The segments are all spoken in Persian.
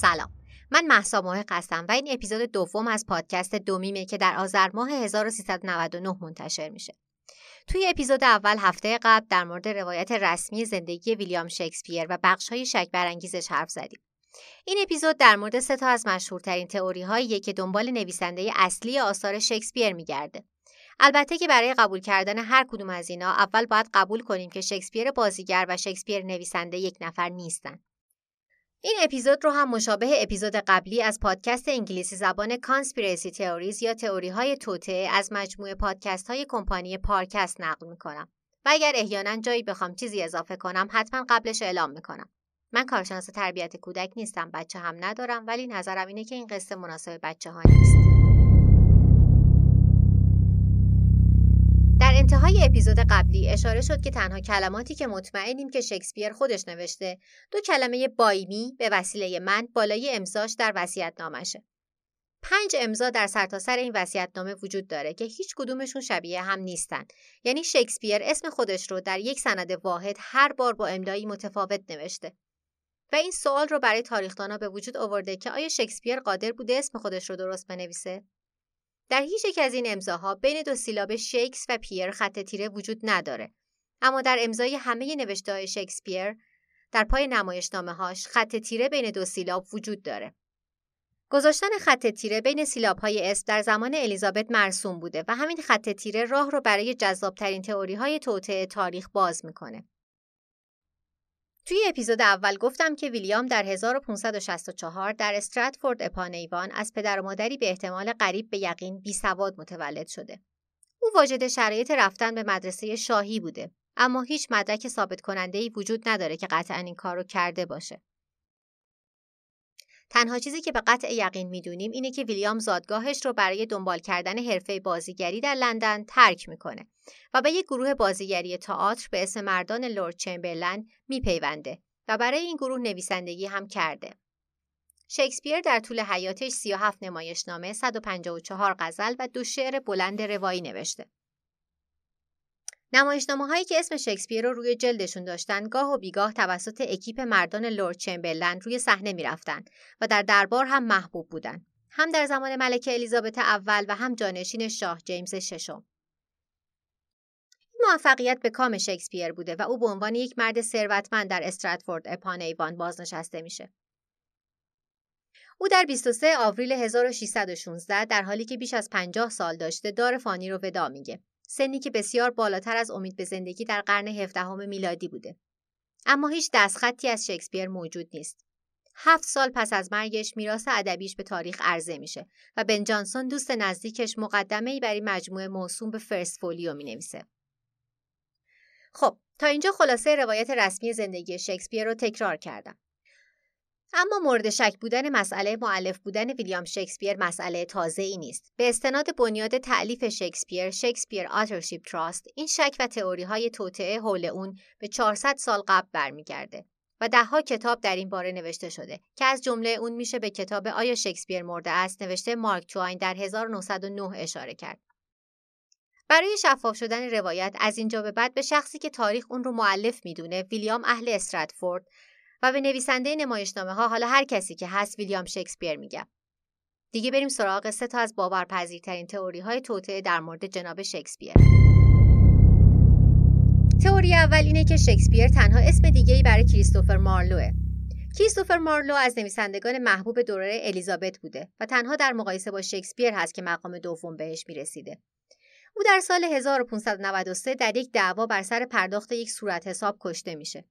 سلام. من محسا محق هستم و این اپیزود دوم از پادکست دومیمه که در آذر ماه 1399 منتشر میشه. توی اپیزود اول هفته قبل در مورد روایت رسمی زندگی ویلیام شکسپیر و بخشهای شک برانگیزش حرف زدیم. این اپیزود در مورد سه تا از مشهورترین تئوری هایی که دنبال نویسنده اصلی آثار شکسپیر میگرده. البته که برای قبول کردن هر کدوم از اینا اول باید قبول کنیم که شکسپیر بازیگر و شکسپیر نویسنده یک نفر نیستن. این اپیزود رو هم مشابه اپیزود قبلی از پادکست انگلیسی زبان کانسپیرسی تئوریز یا تئوری های توته از مجموعه پادکست های کمپانی پارکست نقل می‌کنم. و اگر احیانا جایی بخوام چیزی اضافه کنم حتما قبلش اعلام می‌کنم. من کارشناس تربیت کودک نیستم بچه هم ندارم ولی نظرم اینه که این قصه مناسب بچه ها نیست. انتهای اپیزود قبلی اشاره شد که تنها کلماتی که مطمئنیم که شکسپیر خودش نوشته دو کلمه بایمی به وسیله من بالای امضاش در وصیت‌نامشه. پنج امضا در سرتاسر سر این وصیت‌نامه وجود داره که هیچ کدومشون شبیه هم نیستن. یعنی شکسپیر اسم خودش رو در یک سند واحد هر بار با املایی متفاوت نوشته. و این سوال رو برای تاریخدانا به وجود آورده که آیا شکسپیر قادر بوده اسم خودش رو درست بنویسه؟ در هیچ یک از این امضاها بین دو سیلاب شیکس و پیر خط تیره وجود نداره. اما در امضای همه نوشته شکسپیر در پای نمایشنامه هاش خط تیره بین دو سیلاب وجود داره. گذاشتن خط تیره بین سیلاب های اسم در زمان الیزابت مرسوم بوده و همین خط تیره راه رو برای جذابترین تئوری های توطعه تاریخ باز می‌کنه. توی اپیزود اول گفتم که ویلیام در 1564 در استراتفورد اپانیوان از پدر و مادری به احتمال قریب به یقین بی سواد متولد شده. او واجد شرایط رفتن به مدرسه شاهی بوده اما هیچ مدرک ثابت کننده ای وجود نداره که قطعا این کار رو کرده باشه. تنها چیزی که به قطع یقین می‌دونیم اینه که ویلیام زادگاهش رو برای دنبال کردن حرفه بازیگری در لندن ترک می‌کنه و به یک گروه بازیگری تئاتر به اسم مردان لورد چمبرلند میپیونده و برای این گروه نویسندگی هم کرده. شکسپیر در طول حیاتش 37 نمایشنامه، 154 غزل و دو شعر بلند روایی نوشته. نمایشنامه هایی که اسم شکسپیر رو روی جلدشون داشتن گاه و بیگاه توسط اکیپ مردان لرد چمبرلین روی صحنه می‌رفتن و در دربار هم محبوب بودن هم در زمان ملکه الیزابت اول و هم جانشین شاه جیمز ششم موفقیت به کام شکسپیر بوده و او به عنوان یک مرد ثروتمند در استراتفورد اپان ایوان بازنشسته میشه. او در 23 آوریل 1616 در حالی که بیش از 50 سال داشته دار فانی رو وداع میگه. سنی که بسیار بالاتر از امید به زندگی در قرن 17 میلادی بوده. اما هیچ دستخطی از شکسپیر موجود نیست. هفت سال پس از مرگش میراث ادبیش به تاریخ عرضه میشه و بن جانسون دوست نزدیکش مقدمه ای برای مجموعه موسوم به First Folio می نویسه. خب تا اینجا خلاصه روایت رسمی زندگی شکسپیر رو تکرار کردم. اما مورد شک بودن مسئله مؤلف بودن ویلیام شکسپیر مسئله تازه ای نیست. به استناد بنیاد تألیف شکسپیر، Shakespeare Authorship Trust، این شک و تئوری های توطئه حول اون به 400 سال قبل برمیگرده و دهها کتاب در این باره نوشته شده که از جمله اون میشه به کتاب آیا شکسپیر مرده است نوشته مارک تواین در 1909 اشاره کرد. برای شفاف شدن روایت از اینجا به بعد به شخصی که تاریخ اون رو معلف می‌دونه ویلیام اهل استراتفورد و به نویسنده نمایشنامه ها حالا هر کسی که هست ویلیام شکسپیر میگم دیگه بریم سراغ سه تا از باورپذیرترین تئوری های توطعه در مورد جناب شکسپیر. تئوری اول اینه که شکسپیر تنها اسم دیگه برای کریستوفر مارلوه کریستوفر مارلو از نویسندگان محبوب دوره الیزابت بوده و تنها در مقایسه با شکسپیر هست که مقام دوم بهش می‌رسیده. او در سال 1593 در یک دعوا بر سر پرداخت یک صورت حساب کشته میشه.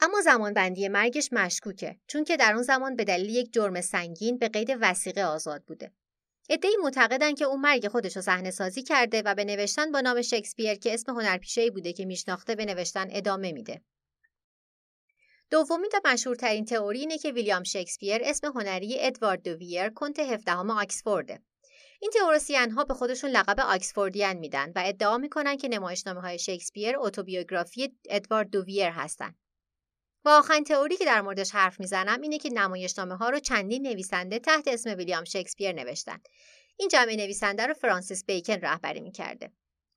اما زمان بندی مرگش مشکوکه چون که در اون زمان به دلیل یک جرم سنگین به قید وسیقه آزاد بوده. ادعی معتقدند که او مرگ خودش رو صحنه سازی کرده و به نوشتن با نام شکسپیر که اسم هنرپیشه‌ای بوده که میشناخته به نوشتن ادامه میده. دومین و مشهورترین تئوری اینه که ویلیام شکسپیر اسم هنری ادوارد دوویر کنت 17 آکسفورده این تئوریسین ها به خودشون لقب آکسفوردیان میدن و ادعا می‌کنن که نمایشنامه های شکسپیر اتوبیوگرافی ادوارد دوویر هستند. و آخرین تئوری که در موردش حرف می‌زنم اینه که نمایشنامه ها رو چندین نویسنده تحت اسم ویلیام شکسپیر نوشتن. این جمع نویسنده رو فرانسیس بیکن رهبری می‌کرده.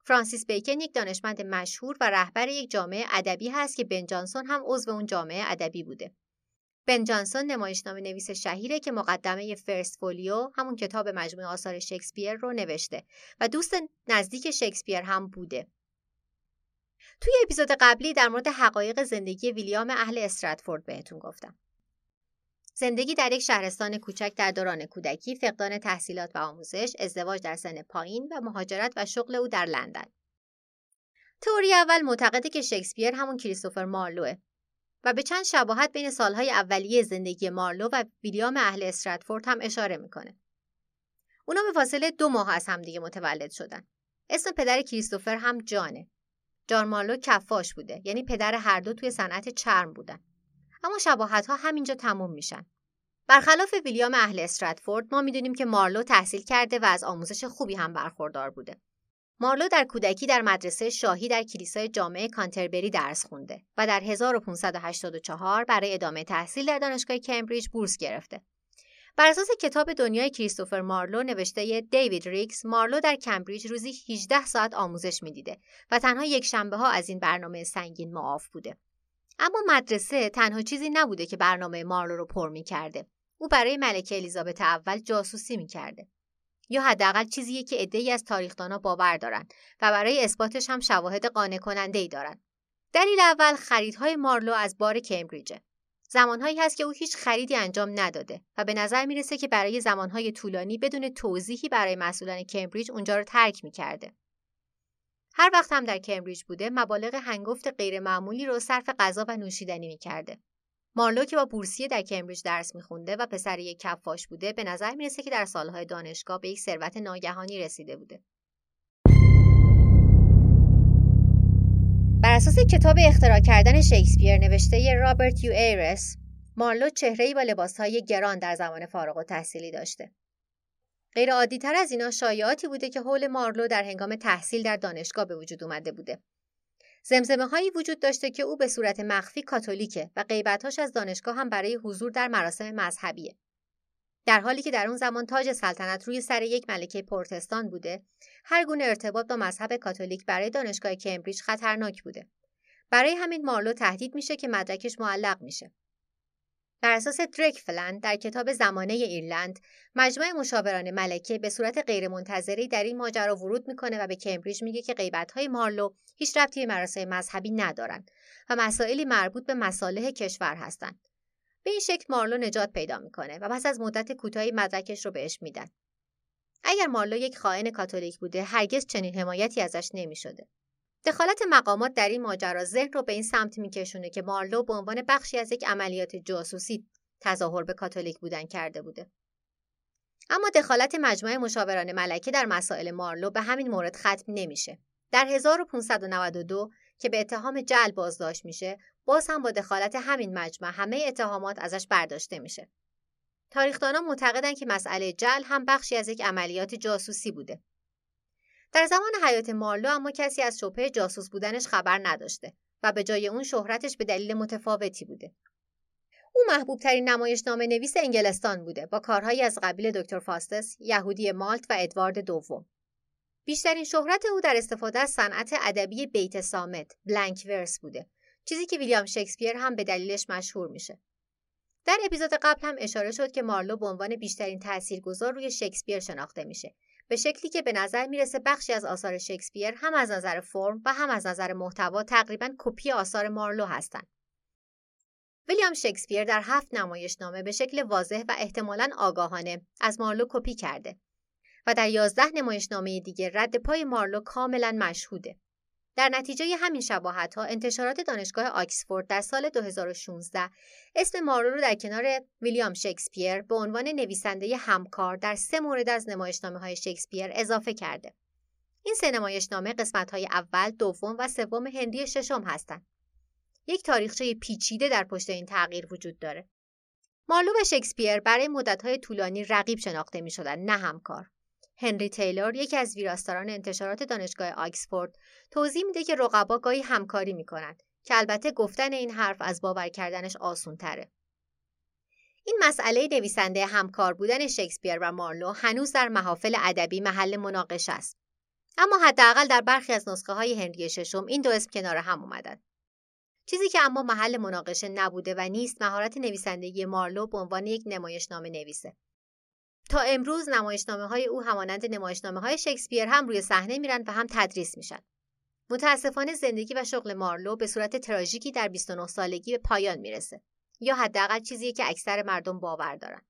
فرانسیس بیکن یک دانشمند مشهور و رهبر یک جامعه ادبی هست که بن جانسون هم عضو اون جامعه ادبی بوده. بن جانسون نمایشنامه نویس شهیره که مقدمه فرست فولیو همون کتاب مجموعه آثار شکسپیر رو نوشته و دوست نزدیک شکسپیر هم بوده. توی اپیزود قبلی در مورد حقایق زندگی ویلیام اهل استراتفورد بهتون گفتم. زندگی در یک شهرستان کوچک در دوران کودکی، فقدان تحصیلات و آموزش، ازدواج در سن پایین و مهاجرت و شغل او در لندن. تئوری اول معتقده که شکسپیر همون کریستوفر مارلوه و به چند شباهت بین سالهای اولیه زندگی مارلو و ویلیام اهل استراتفورد هم اشاره می‌کنه. اونا به فاصله دو ماه از همدیگه متولد شدن. اسم پدر کریستوفر هم جانه. جان مارلو کفاش بوده یعنی پدر هر دو توی صنعت چرم بودن. اما شباهت ها همینجا تموم میشن. برخلاف ویلیام اهل استراتفورد ما می‌دونیم که مارلو تحصیل کرده و از آموزش خوبی هم برخوردار بوده. مارلو در کودکی در مدرسه شاهی در کلیسای جامعه کانتربری درس خونده و در 1584 برای ادامه تحصیل در دانشگاه کمبریج بورس گرفته. بر اساس کتاب دنیای کریستوفر مارلو نوشته دیوید ریکس، مارلو در کمبریج روزی 18 ساعت آموزش می‌دیده و تنها یک شنبه ها از این برنامه سنگین معاف بوده. اما مدرسه تنها چیزی نبوده که برنامه مارلو رو پر می کرده. او برای ملکه الیزابت اول جاسوسی می کرده. یا حداقل چیزیه که عدهای از تاریخدانا باور دارند و برای اثباتش هم شواهد قانع کننده دارند. دلیل اول خریدهای مارلو از بار کمبریجه. زمانهایی هست که او هیچ خریدی انجام نداده و به نظر می‌رسه که برای زمانهای طولانی بدون توضیحی برای مسئولان کمبریج اونجا رو ترک می‌کرده. هر وقت هم در کمبریج بوده مبالغ هنگفت غیرمعمولی رو صرف غذا و نوشیدنی می‌کرده. مارلو که با بورسیه در کمبریج درس میخونده و پسر یک کفاش بوده به نظر می‌رسه که در سالهای دانشگاه به یک ثروت ناگهانی رسیده بوده اساس کتاب اختراع کردن شکسپیر نوشته رابرت یو ایرس مارلو چهره‌ای با لباسهای گران در زمان فارغ و تحصیلی داشته غیر عادی تر از اینا شایعاتی بوده که حول مارلو در هنگام تحصیل در دانشگاه به وجود اومده بوده زمزمه هایی وجود داشته که او به صورت مخفی کاتولیکه و غیبتاش از دانشگاه هم برای حضور در مراسم مذهبیه. در حالی که در اون زمان تاج سلطنت روی سر یک ملکه پرتستان بوده، هر گونه ارتباط با مذهب کاتولیک برای دانشگاه کمبریج خطرناک بوده. برای همین مارلو تهدید میشه که مدرکش معلق میشه. بر اساس دریک فلند در کتاب زمانه ایرلند مجمع مشاوران ملکه به صورت غیرمنتظره در این ماجرا ورود می‌کنه و به کمبریج میگه که غیبت‌های مارلو هیچ ربطی به مراسم مذهبی ندارند و مسائلی مربوط به مصالح کشور هستند به این شکل مارلو نجات پیدا می‌کنه و پس از مدت کوتاهی مدرکش رو بهش میدن اگر مارلو یک خائن کاتولیک بوده هرگز چنین حمایتی ازش نمی‌شده دخالت مقامات در این ماجرا ذهن رو به این سمت میکشونه که مارلو به عنوان بخشی از یک عملیات جاسوسی تظاهر به کاتولیک بودن کرده بوده. اما دخالت مجموعه مشاوران ملکه در مسائل مارلو به همین مورد ختم نمیشه. در 1592 که به اتهام جل بازداشت میشه، باز هم با دخالت همین مجمع همه اتهامات ازش برداشته میشه. تاریخدانان معتقدند که مسئله جل هم بخشی از یک عملیات جاسوسی بوده. در زمان حیات مارلو اما کسی از شبهه جاسوس بودنش خبر نداشته و به جای اون شهرتش به دلیل متفاوتی بوده. او محبوب ترین نمایشنامه نویس انگلستان بوده با کارهایی از قبیل دکتر فاستس، یهودی مالت و ادوارد دوم. بیشترین شهرت او در استفاده از صنعت ادبی بیت سامت، بلنک ورس بوده. چیزی که ویلیام شکسپیر هم به دلیلش مشهور میشه. در اپیزود قبل هم اشاره شد که مارلو به عنوان بیشترین تاثیرگذار روی شکسپیر شناخته میشه به شکلی که به نظر می‌رسه بخشی از آثار شکسپیر هم از نظر فرم و هم از نظر محتوا تقریبا کپی آثار مارلو هستند. ویلیام شکسپیر در هفت نمایشنامه به شکل واضح و احتمالاً آگاهانه از مارلو کپی کرده و در یازده نمایشنامه دیگه رد پای مارلو کاملا مشهوده. در نتیجه همین شباهت ها انتشارات دانشگاه آکسفورد در سال 2016 اسم مارو رو در کنار ویلیام شکسپیر به عنوان نویسنده همکار در سه مورد از نمایشنامه های شکسپیر اضافه کرده. این سه نمایشنامه قسمت های اول، دوم و سوم هنری ششم هستند. یک تاریخچه پیچیده در پشت این تغییر وجود داره. مارلو و شکسپیر برای مدت‌های طولانی رقیب شناخته می شدن نه همکار. هنری تیلور یکی از ویراستاران انتشارات دانشگاه آکسفورد توضیح میده که رقبا گاهی همکاری می‌کنند که البته گفتن این حرف از باور کردنش آسون تره. این مسئله نویسنده همکار بودن شکسپیر و مارلو هنوز در محافل ادبی محل مناقشه است. اما حداقل در برخی از نسخه های هنری ششم این دو اسم کنار هم اومدن. چیزی که اما محل مناقشه نبوده و نیست مهارت نویسندگی مارلو به عنوان یک نمایشنامه نویسه تا امروز نمایشنامه های او همانند نمایشنامه های شکسپیر هم روی صحنه میرن و هم تدریس میشن. متاسفانه زندگی و شغل مارلو به صورت تراژیکی در 29 سالگی به پایان می‌رسه یا حداقل چیزی که اکثر مردم باور دارن.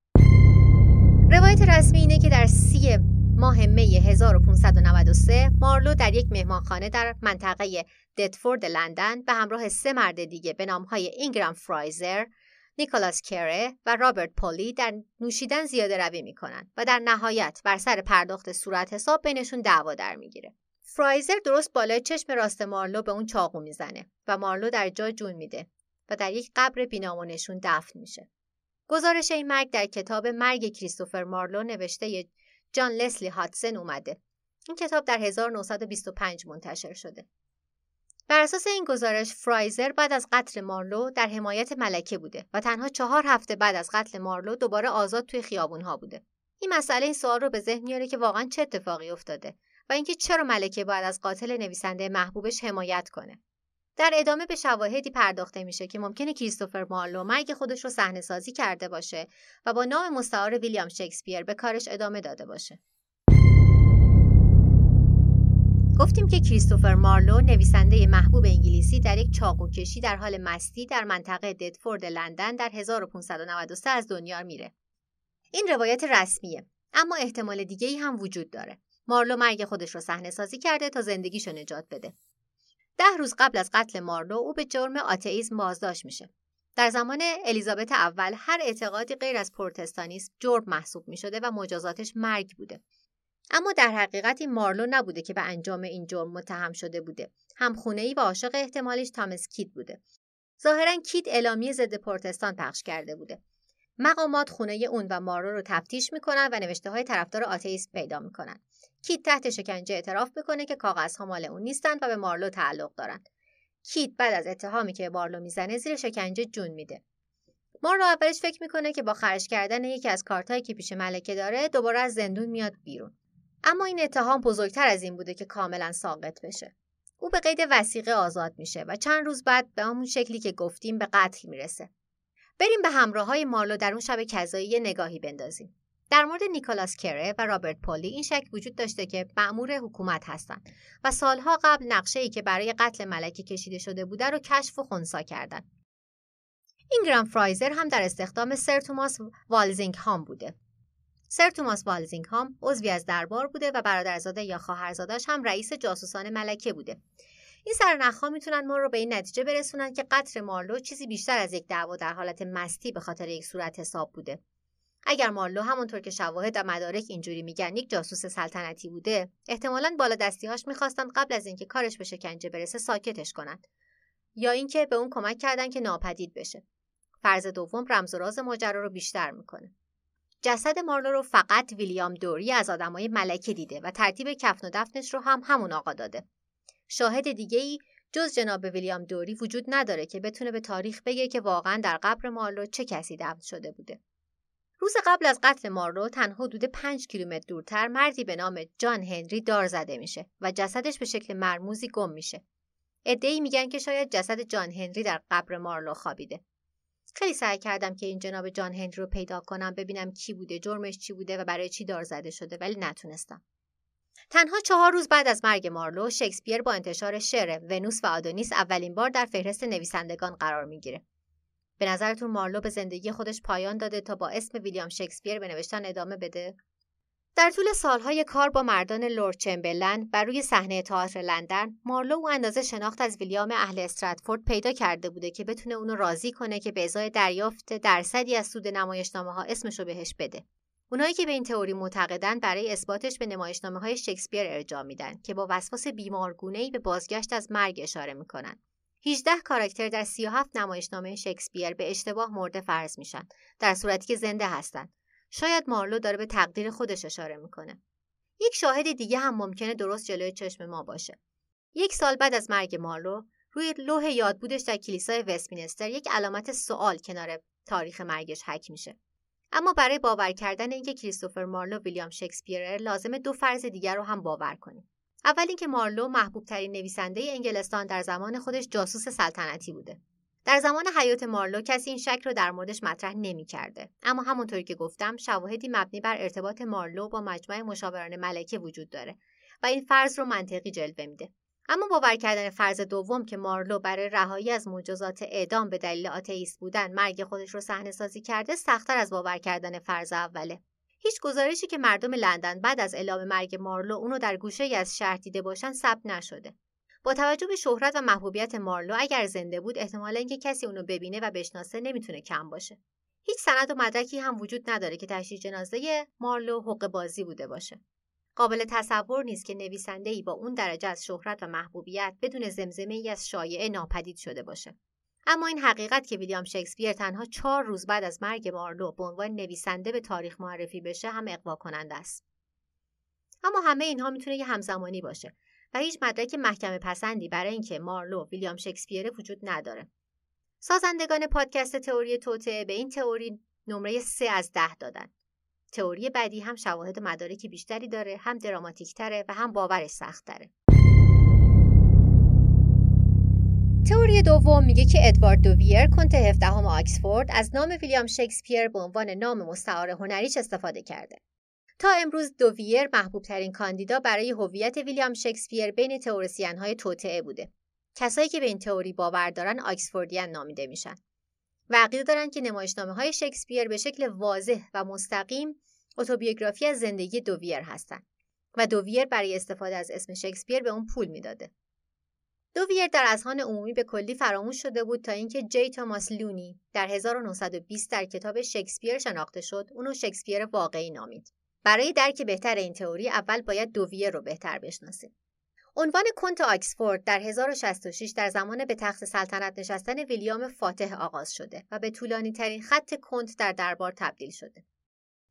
روایت رسمی اینه که در سی ماه می 1593 مارلو در یک مهمانخانه در منطقه دتفورد لندن به همراه سه مرد دیگه به نامهای اینگرام فرایزر، نیکولاس کره و رابرت پولی در نوشیدن زیاده روی می‌کنن و در نهایت بر سر پرداخت صورت حساب بینشون دعوا در می‌گیره. فرایزر درست بالای چشم راست مارلو به اون چاقو می‌زنه و مارلو در جا جون میده و در یک قبر بینامونشون دفن میشه. گزارش این مرگ در کتاب مرگ کریستوفر مارلو نوشته جان لسلی هاتسن اومده. این کتاب در 1925 منتشر شده. بر اساس این گزارش فرایزر بعد از قتل مارلو در حمایت ملکه بوده و تنها چهار هفته بعد از قتل مارلو دوباره آزاد توی خیابونها بوده. این مسئله این سوال رو به ذهن میاره که واقعا چه اتفاقی افتاده و اینکه چرا ملکه باید از قاتل نویسنده محبوبش حمایت کنه. در ادامه به شواهدی پرداخته میشه که ممکنه کریستوفر مارلو مرگ خودش رو صحنه سازی کرده باشه و با نام مستعار ویلیام شکسپیر به کارش ادامه داده باشه. گفتیم که کریستوفر مارلو نویسنده محبوب انگلیسی در یک چاقوکشی در حال مستی در منطقه ددفورد لندن در 1593 از دنیا میره. این روایت رسمیه اما احتمال دیگه ای هم وجود داره. مارلو مرگ خودش رو صحنه سازی کرده تا زندگیشو نجات بده. ده روز قبل از قتل مارلو او به جرم آتئیسم بازداشت میشه. در زمان الیزابت اول هر اعتقادی غیر از پروتستانیسم جرم محسوب می شده و مجازاتش مرگ بوده. اما در حقیقت این مارلو نبوده که به انجام این جرم متهم شده بوده. خونه ای و عاشق احتمالیش تامس کید بوده. ظاهرا کید اعلامیه ضد پروتستان پخش کرده بوده. مقامات خونه اون و مارلو رو تفتیش می‌کنن و نوشته های طرفدار آتئیسم پیدا می‌کنن. کیت تحت شکنجه اعتراف می‌کنه که کاغذها مال اون نیستند و به مارلو تعلق دارند. کیت بعد از اتهامی که مارلو می‌زنه زیر شکنجه جون میده. مارلو اولش فکر می‌کنه که با خرج کردن یکی از کارتایی که پیش ملکه داره دوباره از زندون میاد بیرون. اما این اتهام بزرگتر از این بوده که کاملا ساقط بشه. او به قید وسیقه آزاد میشه و چند روز بعد به همون شکلی که گفتیم به قتل می‌رسه. بریم به همراه های مارلو در اون شب کذایی نگاهی بندازیم. در مورد نیکولاس کره و رابرت پولی این شک وجود داشته که مأمور حکومت هستند و سالها قبل نقشه ای که برای قتل ملکه کشیده شده بوده رو کشف و خونسا کردند. اینگرام فرایزر هم در استخدام سر توماس والزینگ هام بوده. سر توماس والزینگ هام عضوی از دربار بوده و برادرزاده یا خواهرزادش هم رئیس جاسوسان ملکه بوده. این سرنخها می‌تونن ما رو به این نتیجه برسونن که قتل مارلو چیزی بیشتر از یک دعوا در حالت مستی به خاطر یک صورت حساب بوده. اگر مارلو همونطور که شواهد و مدارک اینجوری میگن یک جاسوس سلطنتی بوده احتمالا بالا دستیهاش می‌خواستن قبل از اینکه کارش به شکنجه برسه ساکتش کنند یا اینکه به اون کمک کردن که ناپدید بشه فرض دوم رمز و راز ماجرا رو بیشتر می‌کنه جسد مارلو رو فقط ویلیام دوری از آدمای ملکه دیده و ترتیب کفن و دفنش رو هم همون آقا داده شاهد دیگه ای جز جناب ویلیام دوری وجود نداره که بتونه به تاریخ بگه که واقعا در قبر مارلو چه کسی دفن شده بوده روز قبل از قتل مارلو تنها حدود 5 کیلومتر دورتر مردی به نام جان هنری دار زده میشه و جسدش به شکل مرموزی گم میشه. ادعی میگن که شاید جسد جان هنری در قبر مارلو خوابیده. خیلی سعی کردم که این جناب جان هنری رو پیدا کنم ببینم کی بوده، جرمش چی بوده و برای چی دار زده شده ولی نتونستم. تنها چهار روز بعد از مرگ مارلو شکسپیر با انتشار شعر ونوس و آدونیس اولین بار در فهرست نویسندگان قرار می‌گیره. به نظرتون مارلو به زندگی خودش پایان داده تا با اسم ویلیام شکسپیر به نوشتن ادامه بده؟ در طول سالهای کار با مردان لورد چمبرلن بر روی صحنه تئاتر لندن مارلو او اندازه شناخت از ویلیام اهل استراتفورد پیدا کرده بوده که بتونه اونو راضی کنه که به ازای دریافت درصدی از سود نمایشنامه ها اسمشو بهش بده. اونایی که به این تئوری معتقدن برای اثباتش به نمایشنامه های شکسپیر ارجاع میدن که با وسواس بیمارگونه به بازگشت از مرگ اشاره می‌کنن. 18 کاراکتر در 37 نمایشنامه شکسپیر به اشتباه مرده فرض میشن در صورتی که زنده هستند شاید مارلو داره به تقدیر خودش اشاره می‌کنه. یک شاهد دیگه هم ممکنه درست جلوی چشم ما باشه. یک سال بعد از مرگ مارلو روی لوح یادبودش در کلیسای وستمینستر یک علامت سوال کنار تاریخ مرگش حک میشه. اما برای باور کردن اینکه کریستوفر مارلو ویلیام شکسپیر لازمه دو فرض دیگر رو هم باور کنیم. اول اینکه مارلو محبوب ترین نویسنده انگلستان در زمان خودش جاسوس سلطنتی بوده. در زمان حیات مارلو کسی این شک رو در موردش مطرح نمی‌کرده. اما همونطوری که گفتم شواهدی مبنی بر ارتباط مارلو با مجمع مشاوران ملکه وجود داره و این فرض رو منطقی جلوه میده. اما باور کردن فرض دوم که مارلو برای رهایی از مجازات اعدام به دلیل آتئیست بودن مرگ خودش رو صحنه سازی کرده سختتر از باور کردن فرض اوله. هیچ گزارشی که مردم لندن بعد از اعلام مرگ مارلو اونو در گوشه ای از شهر دیده باشن ثبت نشده. با توجه به شهرت و محبوبیت مارلو اگر زنده بود احتمال اینکه کسی اونو ببینه و بشناسه نمی‌تونه کم باشه. هیچ سند و مدرکی هم وجود نداره که تشییع جنازه مارلو حق بازی بوده باشه. قابل تصور نیست که نویسنده ای با اون درجه از شهرت و محبوبیت بدون زمزمه ای از شایعه ناپدید شده باشه. اما این حقیقت که ویلیام شکسپیر تنها چهار روز بعد از مرگ مارلو به عنوان نویسنده به تاریخ معرفی بشه هم اقوا کننده است. اما همه اینها می‌تونه یه همزمانی باشه. و هیچ مدرک محکمه پسندی برای اینکه مارلو ویلیام شکسپیر وجود نداره. سازندگان پادکست تئوری توته به این تئوری نمره سه از ده دادن. تئوری بعدی هم شواهد مدارکی بیشتری داره، هم دراماتیک تره و هم باورش سخت تره. تئوری دوم میگه که ادوارد دوویر کنت هفدهم آکسفورد از نام ویلیام شکسپیر به عنوان نام مستعار هنریش استفاده کرده. تا امروز دوویر محبوب ترین کاندیدا برای هویت ویلیام شکسپیر بین تئوریسین های توطعه بوده. کسایی که به این تئوری باور دارن آکسفوردیان نامیده میشن. و عقیده دارن که نمایشنامه های شکسپیر به شکل واضح و مستقیم اتوبیوگرافی از زندگی دوویر هستند و دوویر برای استفاده از اسم شکسپیر به اون پول می‌داده. دوویر در اذهان عمومی به کلی فراموش شده بود تا اینکه جی توماس لونی در 1920 در کتاب شکسپیر شناخته شد اونو شکسپیر واقعی نامید. برای درک بهتر این تئوری اول باید دوویه رو بهتر بشناسیم. عنوان کنت آکسفورد در 1066 در زمان به تخت سلطنت نشستن ویلیام فاتح آغاز شده و به طولانی ترین خط کنت در دربار تبدیل شده.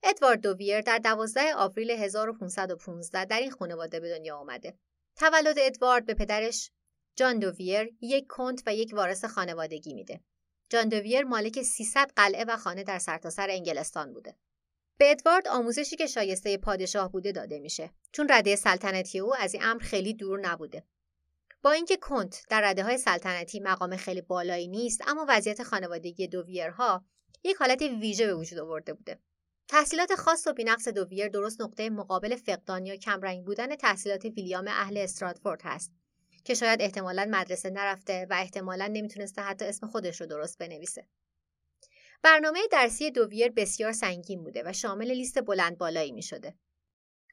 ادوارد دوویر در 12 آوریل 1515 در این خانواده به دنیا آمده. تولد ادوارد به پدرش جان دوویر یک کنت و یک وارث خانوادگی میده. جان دوویر مالک 300 قلعه و خانه در سرتاسر سر انگلستان بوده. به ادوارد آموزشی که شایسته پادشاه بوده داده میشه. چون رده سلطنتی او از این امر خیلی دور نبوده. با اینکه کنت در رده های سلطنتی مقام خیلی بالایی نیست اما وضعیت خانوادگی دوویرها یک حالت ویژه به وجود آورده بوده. تحصیلات خاص و بینقص دوویر درست نقطه مقابل فقدان یا کمرنگ بودن تحصیلات ویلیام اهل استراتفورد هست که شاید احتمالا مدرسه نرفته و احتمالا نمی‌تونسته حتی اسم خودش رو درست بنویسه. برنامه درسی دوویر بسیار سنگین بوده و شامل لیست بلند بالایی می شده.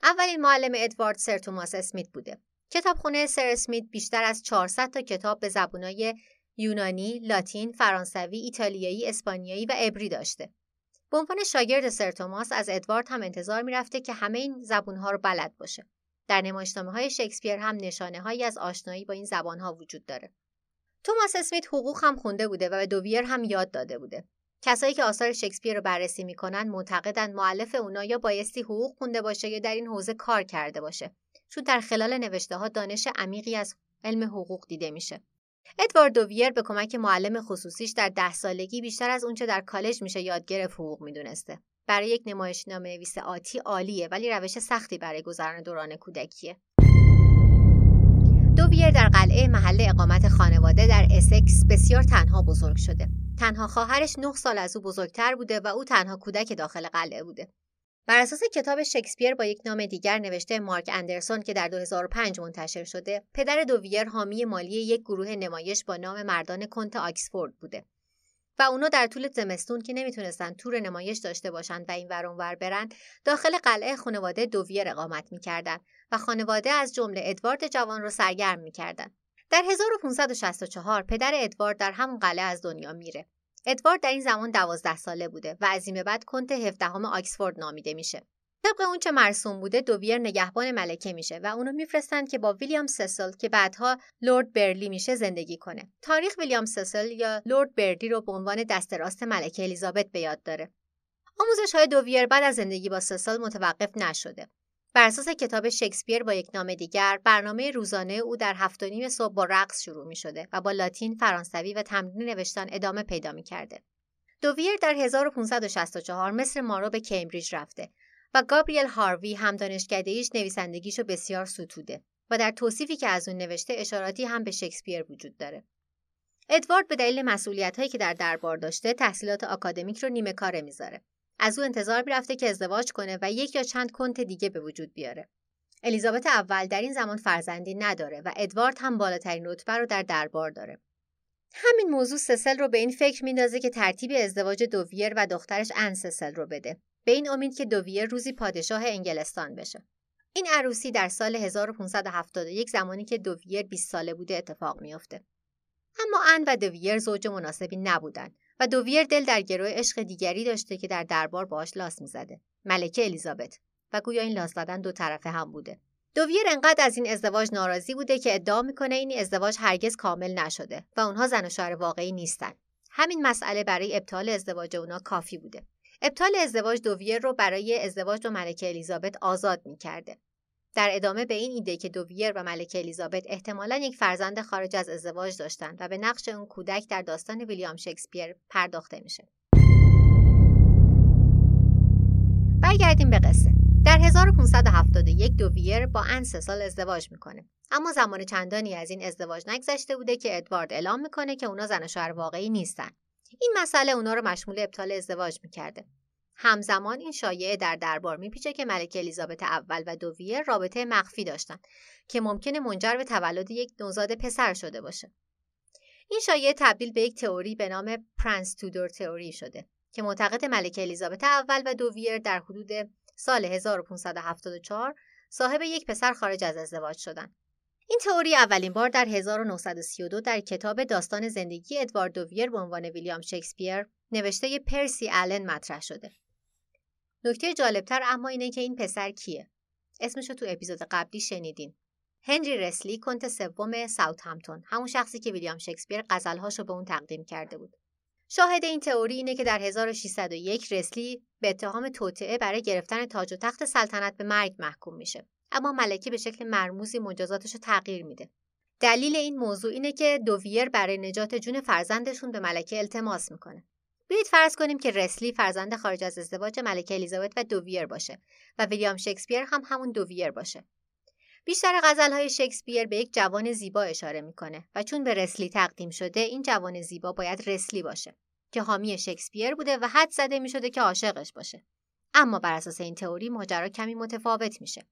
اولین معلم ادوارد سر توماس اسمیت بوده. کتابخونه سر اسمیت بیشتر از 400 تا کتاب به زبونهای یونانی، لاتین، فرانسوی، ایتالیایی، اسپانیایی و عبری داشته. به عنوان شاگرد سر توماس از ادوارد هم انتظار می‌رفته که همه این زبونها رو بلد باشه. در نمایشنامه های شکسپیر هم نشانه هایی از آشنایی با این زبان ها وجود داره. توماس اسمیت حقوق هم خونده بوده و به دوویر هم یاد داده بوده. کسایی که آثار شکسپیر رو بررسی می‌کنن معتقدند معلف اونا یا بایستی حقوق خونده باشه یا در این حوزه کار کرده باشه چون در خلال نوشته ها دانش عمیقی از علم حقوق دیده میشه. ادوارد دوویر به کمک معلم خصوصیش در ده سالگی بیشتر از اونچه در کالج میشه یاد گرفت حقوق می‌دونسته. برای یک نمایشنامه نویس آتی عالیه ولی روش سختی برای گذران دوران کودکیه. دوویر در قلعه محل اقامت خانواده در اسکس بسیار تنها بزرگ شده تنها خواهرش نه سال از او بزرگتر بوده و او تنها کودک داخل قلعه بوده. بر اساس کتاب شکسپیر با یک نام دیگر نوشته مارک اندرسون که در 2005 منتشر شده، پدر دوویر حامی مالی یک گروه نمایش با نام مردان کنت آکسفورد بوده. و اونا در طول زمستون که نمی‌تونستن تور نمایش داشته باشند و این ور برن داخل قلعه خانواده دوویر اقامت می‌کردن و خانواده از جمله ادوارد جوان رو سرگرم می‌کردن در 1564 پدر ادوارد در همون قلعه از دنیا میره. ادوارد در این زمان دوازده ساله بوده و از این به بعد کنت هفدهم آکسفورد نامیده میشه. طبق اونچه مرسوم بوده دوویر نگهبان ملکه میشه و اونو میفرستند که با ویلیام سسل که بعدها لورد برلی میشه زندگی کنه. تاریخ ویلیام سسل یا لورد برلی رو به عنوان دست راست ملکه الیزابت به یاد داره. آموزش های دوویر بعد از زندگی با سسل متوقف نشده. بر اساس کتاب شکسپیر با یک نام دیگر برنامه روزانه او در هفت و نیم صبح با رقص شروع می شده و با لاتین، فرانسوی و تمرین نوشتن ادامه پیدا می کرده. دوویر در 1564 مصر مارو به کمبریج رفته و گابریل هاروی هم دانشکدهیش نویسندگیش رو بسیار ستوده و در توصیفی که از اون نوشته اشاراتی هم به شکسپیر وجود داره. ادوارد به دلیل مسئولیت هایی که در دربار داشته تحصیلات آکادمیک رو نیمه کاره می‌ذاره. از او انتظار می‌رفته که ازدواج کنه و یک یا چند کنت دیگه به وجود بیاره. الیزابت اول در این زمان فرزندی نداره و ادوارد هم بالاترین رتبه رو در دربار داره. همین موضوع سسل رو به این فکر میندازه که ترتیب ازدواج دوویر و دخترش ان سسل رو بده. به این امید که دوویر روزی پادشاه انگلستان بشه. این عروسی در سال 1571 زمانی که دوویر 20 ساله بوده اتفاق میافته. اما ان و دوویر زوج مناسبی نبودن و دوویر دل در گروه عشق دیگری داشته که در دربار باش لاس می‌زده. ملکه الیزابت و گویا این لاس زدن دو طرفه هم بوده. دوویر انقدر از این ازدواج ناراضی بوده که ادعا می‌کنه این ازدواج هرگز کامل نشده و اونها زن و شوهر واقعی نیستن. همین مسئله برای ابطال ازدواج اونا کافی بوده. ابطال ازدواج دوویر رو برای ازدواج با ملکه الیزابت آزاد می‌کرده. در ادامه به این ایده که دوویر و ملکه الیزابت احتمالا یک فرزند خارج از ازدواج داشتند و به نقش اون کودک در داستان ویلیام شکسپیر پرداخته میشه. برگردیم به قصه. در 1571 دوویر با ان سه سال ازدواج می‌کنه. اما زمان چندانی از این ازدواج نگذشته بوده که ادوارد اعلام می‌کنه که اونا زن و شوهر واقعی نیستن. این مسئله اونا رو مشمول ابطال ازدواج می‌کرده. همزمان این شایعه در دربار میپیچه که ملکه الیزابت اول و دوویر رابطه مخفی داشتند که ممکنه منجر به تولد یک نوزاد پسر شده باشه. این شایعه تبدیل به یک تئوری به نام پرنس تودور تئوری شده که معتقد ملکه الیزابت اول و دوویر در حدود سال 1574 صاحب یک پسر خارج از ازدواج شدند. این تئوری اولین بار در 1932 در کتاب داستان زندگی ادوارد دوویر به عنوان ویلیام شکسپیر نوشته پرسی آلن مطرح شده. نکته جالبتر اما اینه که این پسر کیه؟ اسمش رو تو اپیزود قبلی شنیدین. هنری رسلی کنت سوم ساوت همتون همون شخصی که ویلیام شکسپیر غزلهاشو به اون تقدیم کرده بود. شاهد این تئوری اینه که در 1601 رسلی به اتهام توطعه برای گرفتن تاج و تخت سلطنت به مرگ محکوم میشه. اما ملکه به شکل مرموزی مجازاتش رو تغییر میده. دلیل این موضوع اینه که دوویر برای نجات جون فرزندشون به ملکه التماس می‌کنه. بیایید فرض کنیم که رسلی فرزند خارج از ازدواج ملکه الیزابت و دوویر باشه و ویلیام شکسپیر هم همون دوویر باشه. بیشتر غزلهای شکسپیر به یک جوان زیبا اشاره می‌کنه و چون به رسلی تقدیم شده این جوان زیبا باید رسلی باشه که حامی شکسپیر بوده و حد زده می‌شده که عاشقش باشه. اما بر اساس این تئوری ماجرا کمی متفاوت میشه.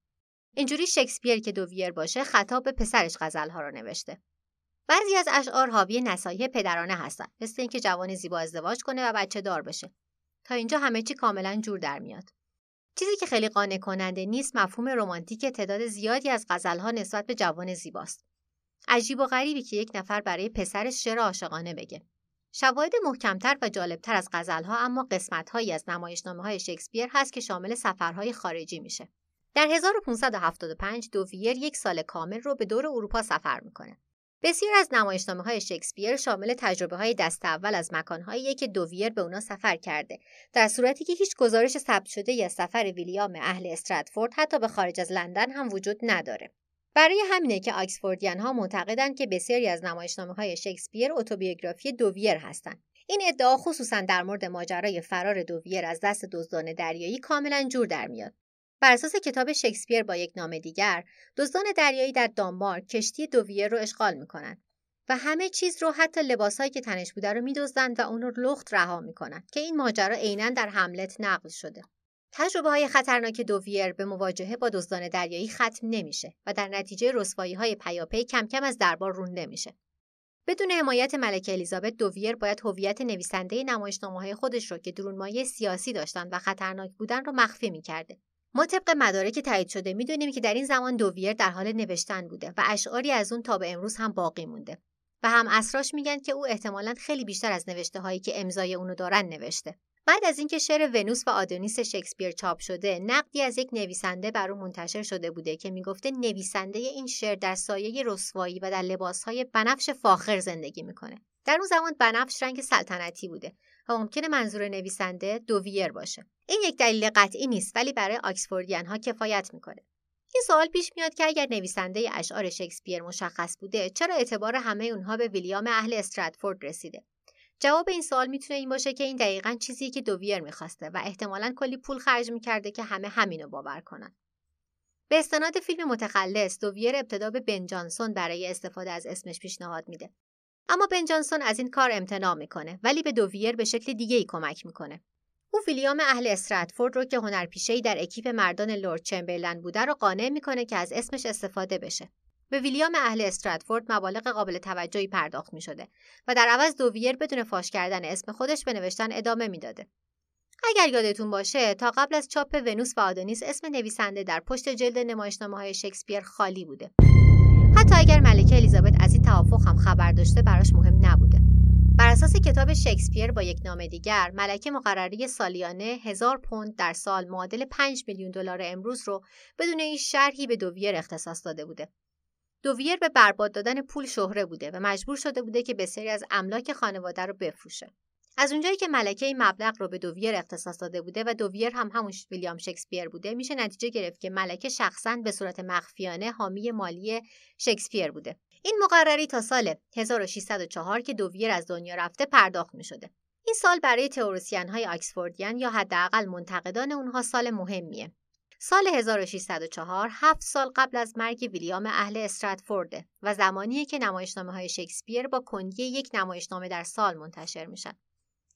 اینجوری شکسپیر که دوویر باشه خطاب به پسرش غزلها رو نوشته. بعضی از اشعار حاوی نصایح پدرانه هستند مثل اینکه جوان زیبا ازدواج کنه و بچه دار بشه. تا اینجا همه چی کاملا جور در میاد. چیزی که خیلی قانع کننده نیست مفهوم رمانتیک تعداد زیادی از غزلها نسبت به جوان زیباست. عجیب و غریبی که یک نفر برای پسرش شعر عاشقانه بگه. شواهد محکمتر و جالبتر از غزلها اما قسمتهایی از نمایشنامه های شکسپیر هست که شامل سفرهای خارجی میشه. در 1575 دوویر یک سال کامل رو به دور اروپا سفر می‌کنه. بسیار از نمایشنامه های شکسپیر شامل تجربه های دست اول از مکانهایی که دوویر به اونا سفر کرده در صورتی که هیچ گزارش ثبت شده یا سفر ویلیام اهل استراتفورد حتی به خارج از لندن هم وجود نداره. برای همینه که آکسفوردیان ها معتقدند که بسیاری از نمایشنامه های شکسپیر اتوبیوگرافی دوویر هستند این ادعا خصوصا در مورد ماجرای فرار دوویر از دست دزدان دریایی کاملا جور در میاد. بر اساس کتاب شکسپیر با یک نام دیگر دزدان دریایی در دانمارک کشتی دوویر رو اشغال می‌کنند و همه چیز رو حتی لباسهایی که تنش بوده رو میدزدند و اون رو لخت رها می‌کنند که این ماجرا عینا در حملت نقل شده. تجربه های خطرناک دوویر به مواجهه با دزدان دریایی ختم نمیشه و در نتیجه رسوایی های پیاپی کم کم از دربار رونده میشه. بدون حمایت ملکه الیزابت دوویر باید هویت نویسنده نمایشنامه های خودش رو که درونمایه سیاسی داشتند و خطرناک بودن رو مخفی می‌کرده. ما طبق مدارک تایید شده می‌دونیم که در این زمان دوویر در حال نوشتن بوده و اشعاری از اون تا به امروز هم باقی مونده و هم اسراش میگن که او احتمالا خیلی بیشتر از نوشته هایی که امضای اونو دارن نوشته. بعد از اینکه شعر ونوس و آدونیس شکسپیر چاپ شده نقدی از یک نویسنده بر او منتشر شده بوده که می‌گفته نویسنده این شعر در سایه رسوایی و در لباسهای بنفش فاخر زندگی می‌کنه. در اون زمان بنفش رنگ سلطنتی بوده. و ممکنه منظور نویسنده دوویر باشه. این یک دلیل قطعی نیست ولی برای آکسفوردیان ها کفایت می‌کنه. این سوال پیش میاد که اگر نویسنده اشعار شکسپیر مشخص بوده چرا اعتبار همه اونها به ویلیام اهل استراتفورد رسیده؟ جواب این سوال می‌تونه این باشه که این دقیقا چیزی که دوویر می‌خواسته و احتمالا کلی پول خرج می‌کرده که همه همینو باور کنن. به استناد فیلم متخلص دوویر ابتدا به بن جانسون برای استفاده از اسمش پیشنهاد میده. اما بن جانسون از این کار امتناع می‌کنه ولی به دوویر به شکل دیگه ای کمک می‌کنه او ویلیام اهل استراتفورد رو که هنرپیشهای در اکیپ مردان لورد چمبرلن بوده رو قانع می‌کنه که از اسمش استفاده بشه به ویلیام اهل استراتفورد مبالغ قابل توجهی پرداخت می شده و در عوض دوویر بدون فاش کردن اسم خودش به نوشتن ادامه می‌داده. اگر یادتون باشه تا قبل از چاپ ونوس و آدونیس اسم نویسنده در پشت جلد نمایشنامه های شکسپیر خالی بوده. حتی اگر ملکه الیزابت از این توافق هم خبر داشته براش مهم نبوده. بر اساس کتاب شکسپیر با یک نام دیگر ملکه مقرری سالیانه هزار پوند در سال معادل 5 میلیون دلار امروز رو بدون این شرحی به دوویر اختصاص داده بوده دوویر به برباد دادن پول شهره بوده و مجبور شده بوده که بسیاری از املاک خانواده رو بفروشه از اونجایی که ملکه این مبلغ رو به دوویر اختصاص داده بوده و دوویر هم همون ویلیام شکسپیر بوده میشه نتیجه گرفت که ملکه شخصا به صورت مخفیانه حامی مالی شکسپیر بوده این مقرری تا سال 1604 که دوویر از دنیا رفته پرداخت می شده. این سال برای تئوریسین های آکسفوردیان یا حداقل منتقدان اونها سال مهمیه. سال 1604 هفت سال قبل از مرگ ویلیام اهل استراتفورده و زمانیه که نمایشنامه های شکسپیر با کندی یک نمایشنامه در سال منتشر میشن.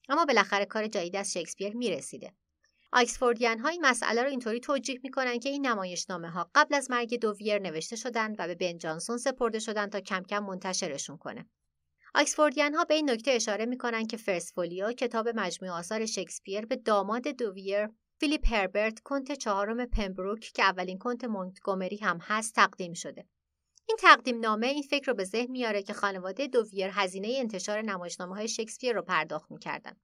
اما بالاخره کار جدید از شکسپیر می‌رسیده. آکسفوردیان ها این مسئله رو اینطوری توجیه می‌کنن که این نمایشنامه ها قبل از مرگ دوویر نوشته شدن و به بن جانسون سپرده شدن تا کم کم منتشرشون کنه. آکسفوردیان ها به این نکته اشاره می‌کنن که فرسفولیو کتاب مجموعه آثار شکسپیر به داماد دوویر فیلیپ هربرت کنت چهارم پمبروک که اولین کنت مونتگومری هم هست تقدیم شده. این تقدیم نامه این فکر رو به ذهن میاره که خانواده دوویر هزینه انتشار نمایشنامه های شکسپیر رو پرداخت می‌کردن.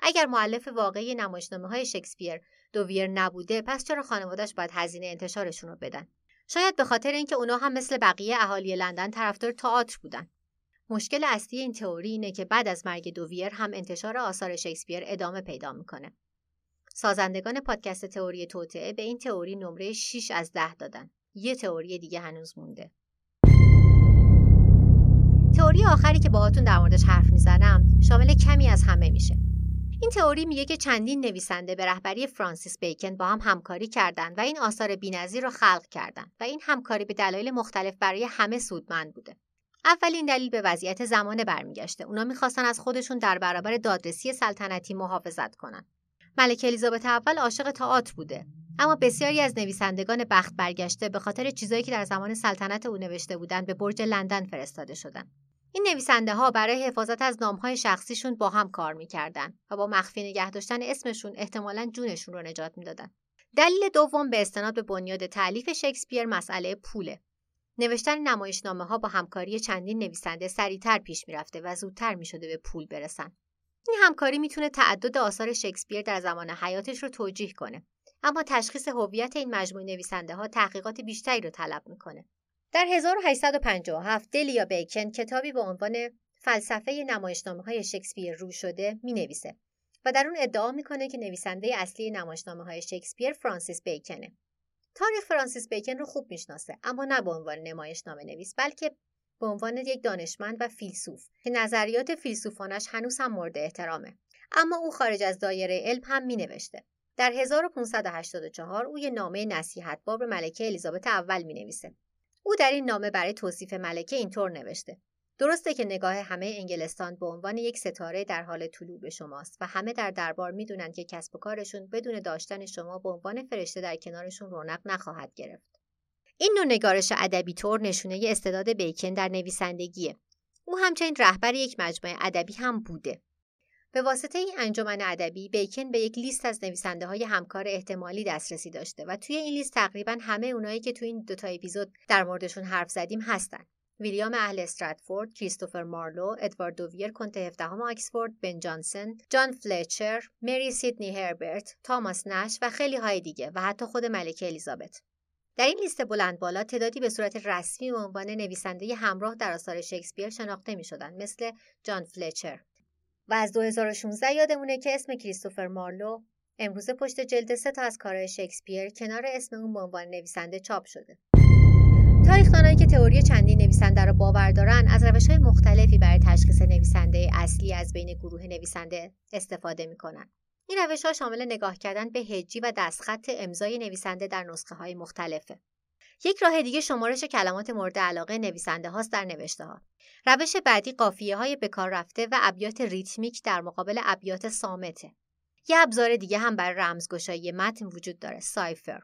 اگر معلف واقعی نمایشنامه های شکسپیر دوویر نبوده پس چرا خانوادهش باید هزینه انتشارشون رو بدن؟ شاید به خاطر اینکه اونا هم مثل بقیه اهالی لندن طرفدار تئاتر بودن. مشکل اصلی این تئوری اینه که بعد از مرگ دوویر هم انتشار آثار شکسپیر ادامه پیدا می‌کنه. سازندگان پادکست تئوری توطعه به این تئوری نمره 6 از 10 دادن. یه تئوری دیگه هنوز مونده تئوری آخری که باهاتون در موردش حرف می‌زنم شامل کمی از همه میشه این تئوری میگه که چندین نویسنده به رهبری فرانسیس بیکن با هم همکاری کردند و این آثار بینظیر را خلق کردند و این همکاری به دلایل مختلف برای همه سودمند بوده. اولین دلیل به وضعیت زمانه برمیگشته. اونا می‌خواستن از خودشون در برابر دادرسی سلطنتی محافظت کنن. ملکه الیزابت اول عاشق تئاتر بوده اما بسیاری از نویسندگان بخت برگشته به خاطر چیزایی که در زمان سلطنت او نوشته بودند به برج لندن فرستاده شدند این نویسنده ها برای حفاظت از نامهای شخصیشون با هم کار می‌کردن و با مخفی نگه داشتن اسمشون احتمالا جونشون رو نجات می‌دادن. دلیل دوم به استناد به بنیاد تعلیف شکسپیر مسئله پوله. نوشتن نمایشنامه ها با همکاری چندین نویسنده سریعتر پیش می‌رفته و زودتر می‌شده به پول برسن. این همکاری می‌تونه تعدد آثار شکسپیر در زمان حیاتش رو توجیه کنه. اما تشخیص هویت این مجموعه نویسنده ها تحقیقات بیشتری رو طلب می‌کنه. در 1857 دلیا بیکن کتابی به عنوان فلسفه نمایشنامه های شکسپیر رو شده می نویسه و در اون ادعا می‌کنه که نویسنده اصلی نمایشنامه های شکسپیر فرانسیس بیکنه. تاریخ فرانسیس بیکن رو خوب می‌شناسه اما نه به عنوان نمایشنامه نویس بلکه به عنوان یک دانشمند و فیلسوف که نظریات فیلسوفانش هنوز هم مورد احترامه اما او خارج از دایره علم هم می نوشته. در 1584 او یه نامه نصیحت باب ملکه الیزابت اول می نویسه او در این نامه برای توصیف ملکه اینطور نوشته. درسته که نگاه همه انگلستان به عنوان یک ستاره در حال طلوع به شماست و همه در دربار می‌دونند که کسب و کارشون بدون داشتن شما به عنوان فرشته در کنارشون رونق نخواهد گرفت. این نوع نگارش ادبی طور نشونه استعداد بیکن در نویسندگیه. او همچنین رهبر یک مجموعه ادبی هم بوده. به واسطه این انجمن ادبی بیکن به یک لیست از نویسنده های همکار احتمالی دسترسی داشته و توی این لیست تقریبا همه اونایی که توی این دوتا اپیزود در موردشون حرف زدیم هستن ویلیام اهل استراتفورد، کریستوفر مارلو، ادوارد دوویر کنت هفدهم آکسفورد، بن جانسن، جان فلچر، مری سیدنی هربرت، تاماس نش و خیلی های دیگه و حتی خود ملکه الیزابت. در این لیست بلند بالا تعدادی به صورت رسمی به عنوان نویسنده همراه در آثار شکسپیر شناخته می شدن مثل جان فلچر و از 2016 یادمونه که اسم کریستوفر مارلو امروزه پشت جلد سه تا از کارهای شکسپیر کنار اسم اون به عنوان نویسنده چاپ شده. تاریخدانایی که تئوری چندین نویسنده را باور دارن از روش های مختلفی برای تشخیص نویسنده اصلی از بین گروه نویسنده استفاده می‌کنن. این روش ها شامل نگاه کردن به هجی و دستخط امضای نویسنده در نسخه های مختلفه. یک راه دیگه شمارش کلمات مورد علاقه نویسنده هاست در نوشته ها. روش بعدی قافیه های بکار رفته و ابیات ریتمیک در مقابل ابیات سامته. یه ابزار دیگه هم برای رمزگشایی متن وجود داره سایفر.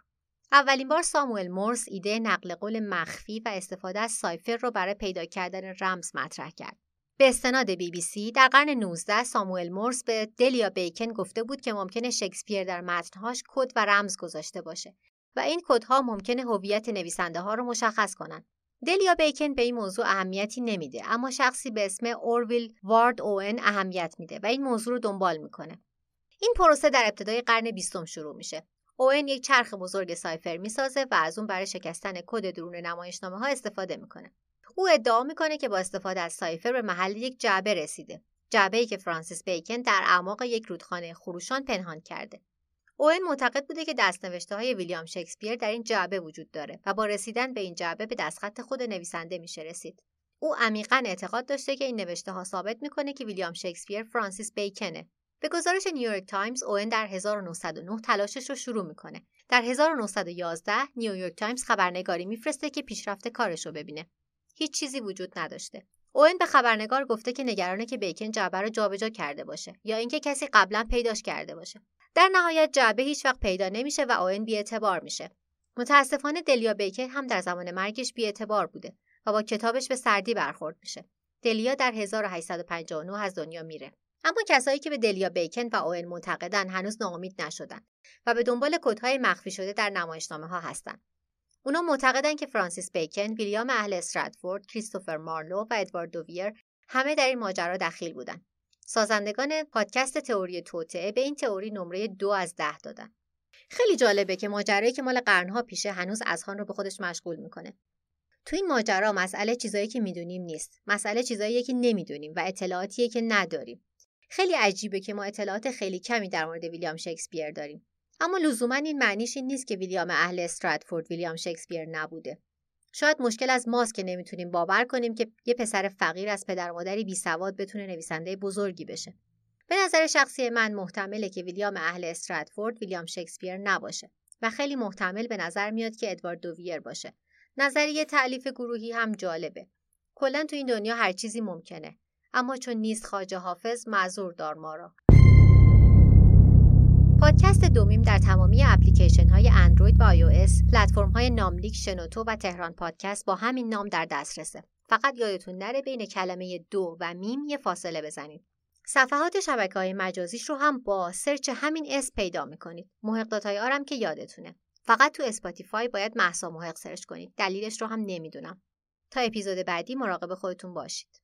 اولین بار ساموئل مورس ایده نقل قول مخفی و استفاده از سایفر رو برای پیدا کردن رمز مطرح کرد. به استناد بی بی سی در قرن 19 ساموئل مورس به دلیا بیکن گفته بود که ممکنه شکسپیر در متنهاش کد و رمز گذاشته باشه و این کدها ممکنه هویت نویسنده ها رو مشخص کنند. دلیا بیکن به این موضوع اهمیتی نمیده اما شخصی به اسم اورویل وارد اوون اهمیت میده و این موضوع رو دنبال می‌کنه. این پروسه در ابتدای قرن بیستم شروع میشه. اوون یک چرخ بزرگ cipher می‌سازه و از اون برای شکستن کد درون نمایشنامه ها استفاده می‌کنه. او ادعا می‌کنه که با استفاده از cipher به محل یک جعبه رسیده. جعبه ای که فرانسیس بیکن در اعماق یک رودخانه خروشان پنهان کرده. اوون معتقد بوده که دستنوشته های ویلیام شکسپیر در این جعبه وجود داره و با رسیدن به این جعبه به دستخط خود نویسنده میشه رسید. او عمیقا اعتقاد داشته که این نوشته ها ثابت می‌کنه که ویلیام شکسپیر فرانسیس بیکنه به گزارش نیویورک تایمز اوون در 1909 تلاشش رو شروع می‌کنه. در 1911 نیویورک تایمز خبرنگاری میفرسته که پیشرفت کارش رو ببینه. هیچ چیزی وجود نداشته. اوون به خبرنگار گفته که نگرانه که بیکن جعبه رو جابجا کرده باشه یا اینکه کسی قبلا پیداش کرده باشه. در نهایت جعبه هیچ وقت پیدا نمیشه و اوون بیاعتبار میشه. متاسفانه دلیا بیکن هم در زمان مرگش بیاعتبار بوده و با کتابش به سردی برخورد میشه. دلیا در 1859 از دنیا میره. اما کسایی که به دلیا بیکن و اوئن معتقدن هنوز ناامید نشدن و به دنبال کدهای مخفی شده در نمایشنامه ها هستند. اونا معتقدن که فرانسیس بیکن، ویلیام اهل استراتفورد، کریستوفر مارلو و ادوارد دوویر همه در این ماجرا دخیل بودند. سازندگان پادکست تئوری توطعه به این تئوری نمره دو از ده دادن. خیلی جالبه که ماجرایی که مال قرنها پیشه هنوز اذهان رو به خودش مشغول می‌کنه. تو این ماجرا مسئله چیزایی که می‌دونیم نیست. مسئله چیزایی که نمی‌دونیم و اطلاعاتیه که نداریم. خیلی عجیبه که ما اطلاعات خیلی کمی در مورد ویلیام شکسپیر داریم. اما لزوما این معنیش این نیست که ویلیام اهل استراتفورد ویلیام شکسپیر نبوده. شاید مشکل از ماست که نمی‌تونیم باور کنیم که یه پسر فقیر از پدر مادری بی سواد بتونه نویسنده بزرگی بشه. به نظر شخصی من محتمله که ویلیام اهل استراتفورد ویلیام شکسپیر نباشه و خیلی محتمل به نظر میاد که ادوارد دوویر باشه. نظریه تعلیف گروهی هم جالبه. کلا تو این دنیا هر چیزی ممکنه. اما چون نیست خاجه حافظ معذور دار ما را پادکست دو میم در تمامی اپلیکیشن های اندروید و iOS پلتفرم های ناملیک شنوتو و تهران پادکست با همین نام در دسترسه. فقط یادتون نره بین کلمه دو و میم یه فاصله بزنید. صفحات شبکه های مجازیش رو هم با search همین اسم پیدا می‌کنید. محق dot IR ام که یادتونه. فقط تو اسپاتیفای باید محسا محق search کنید. دلیلش رو هم نمی‌دونم. تا اپیزود بعدی مراقب خودتون باشید.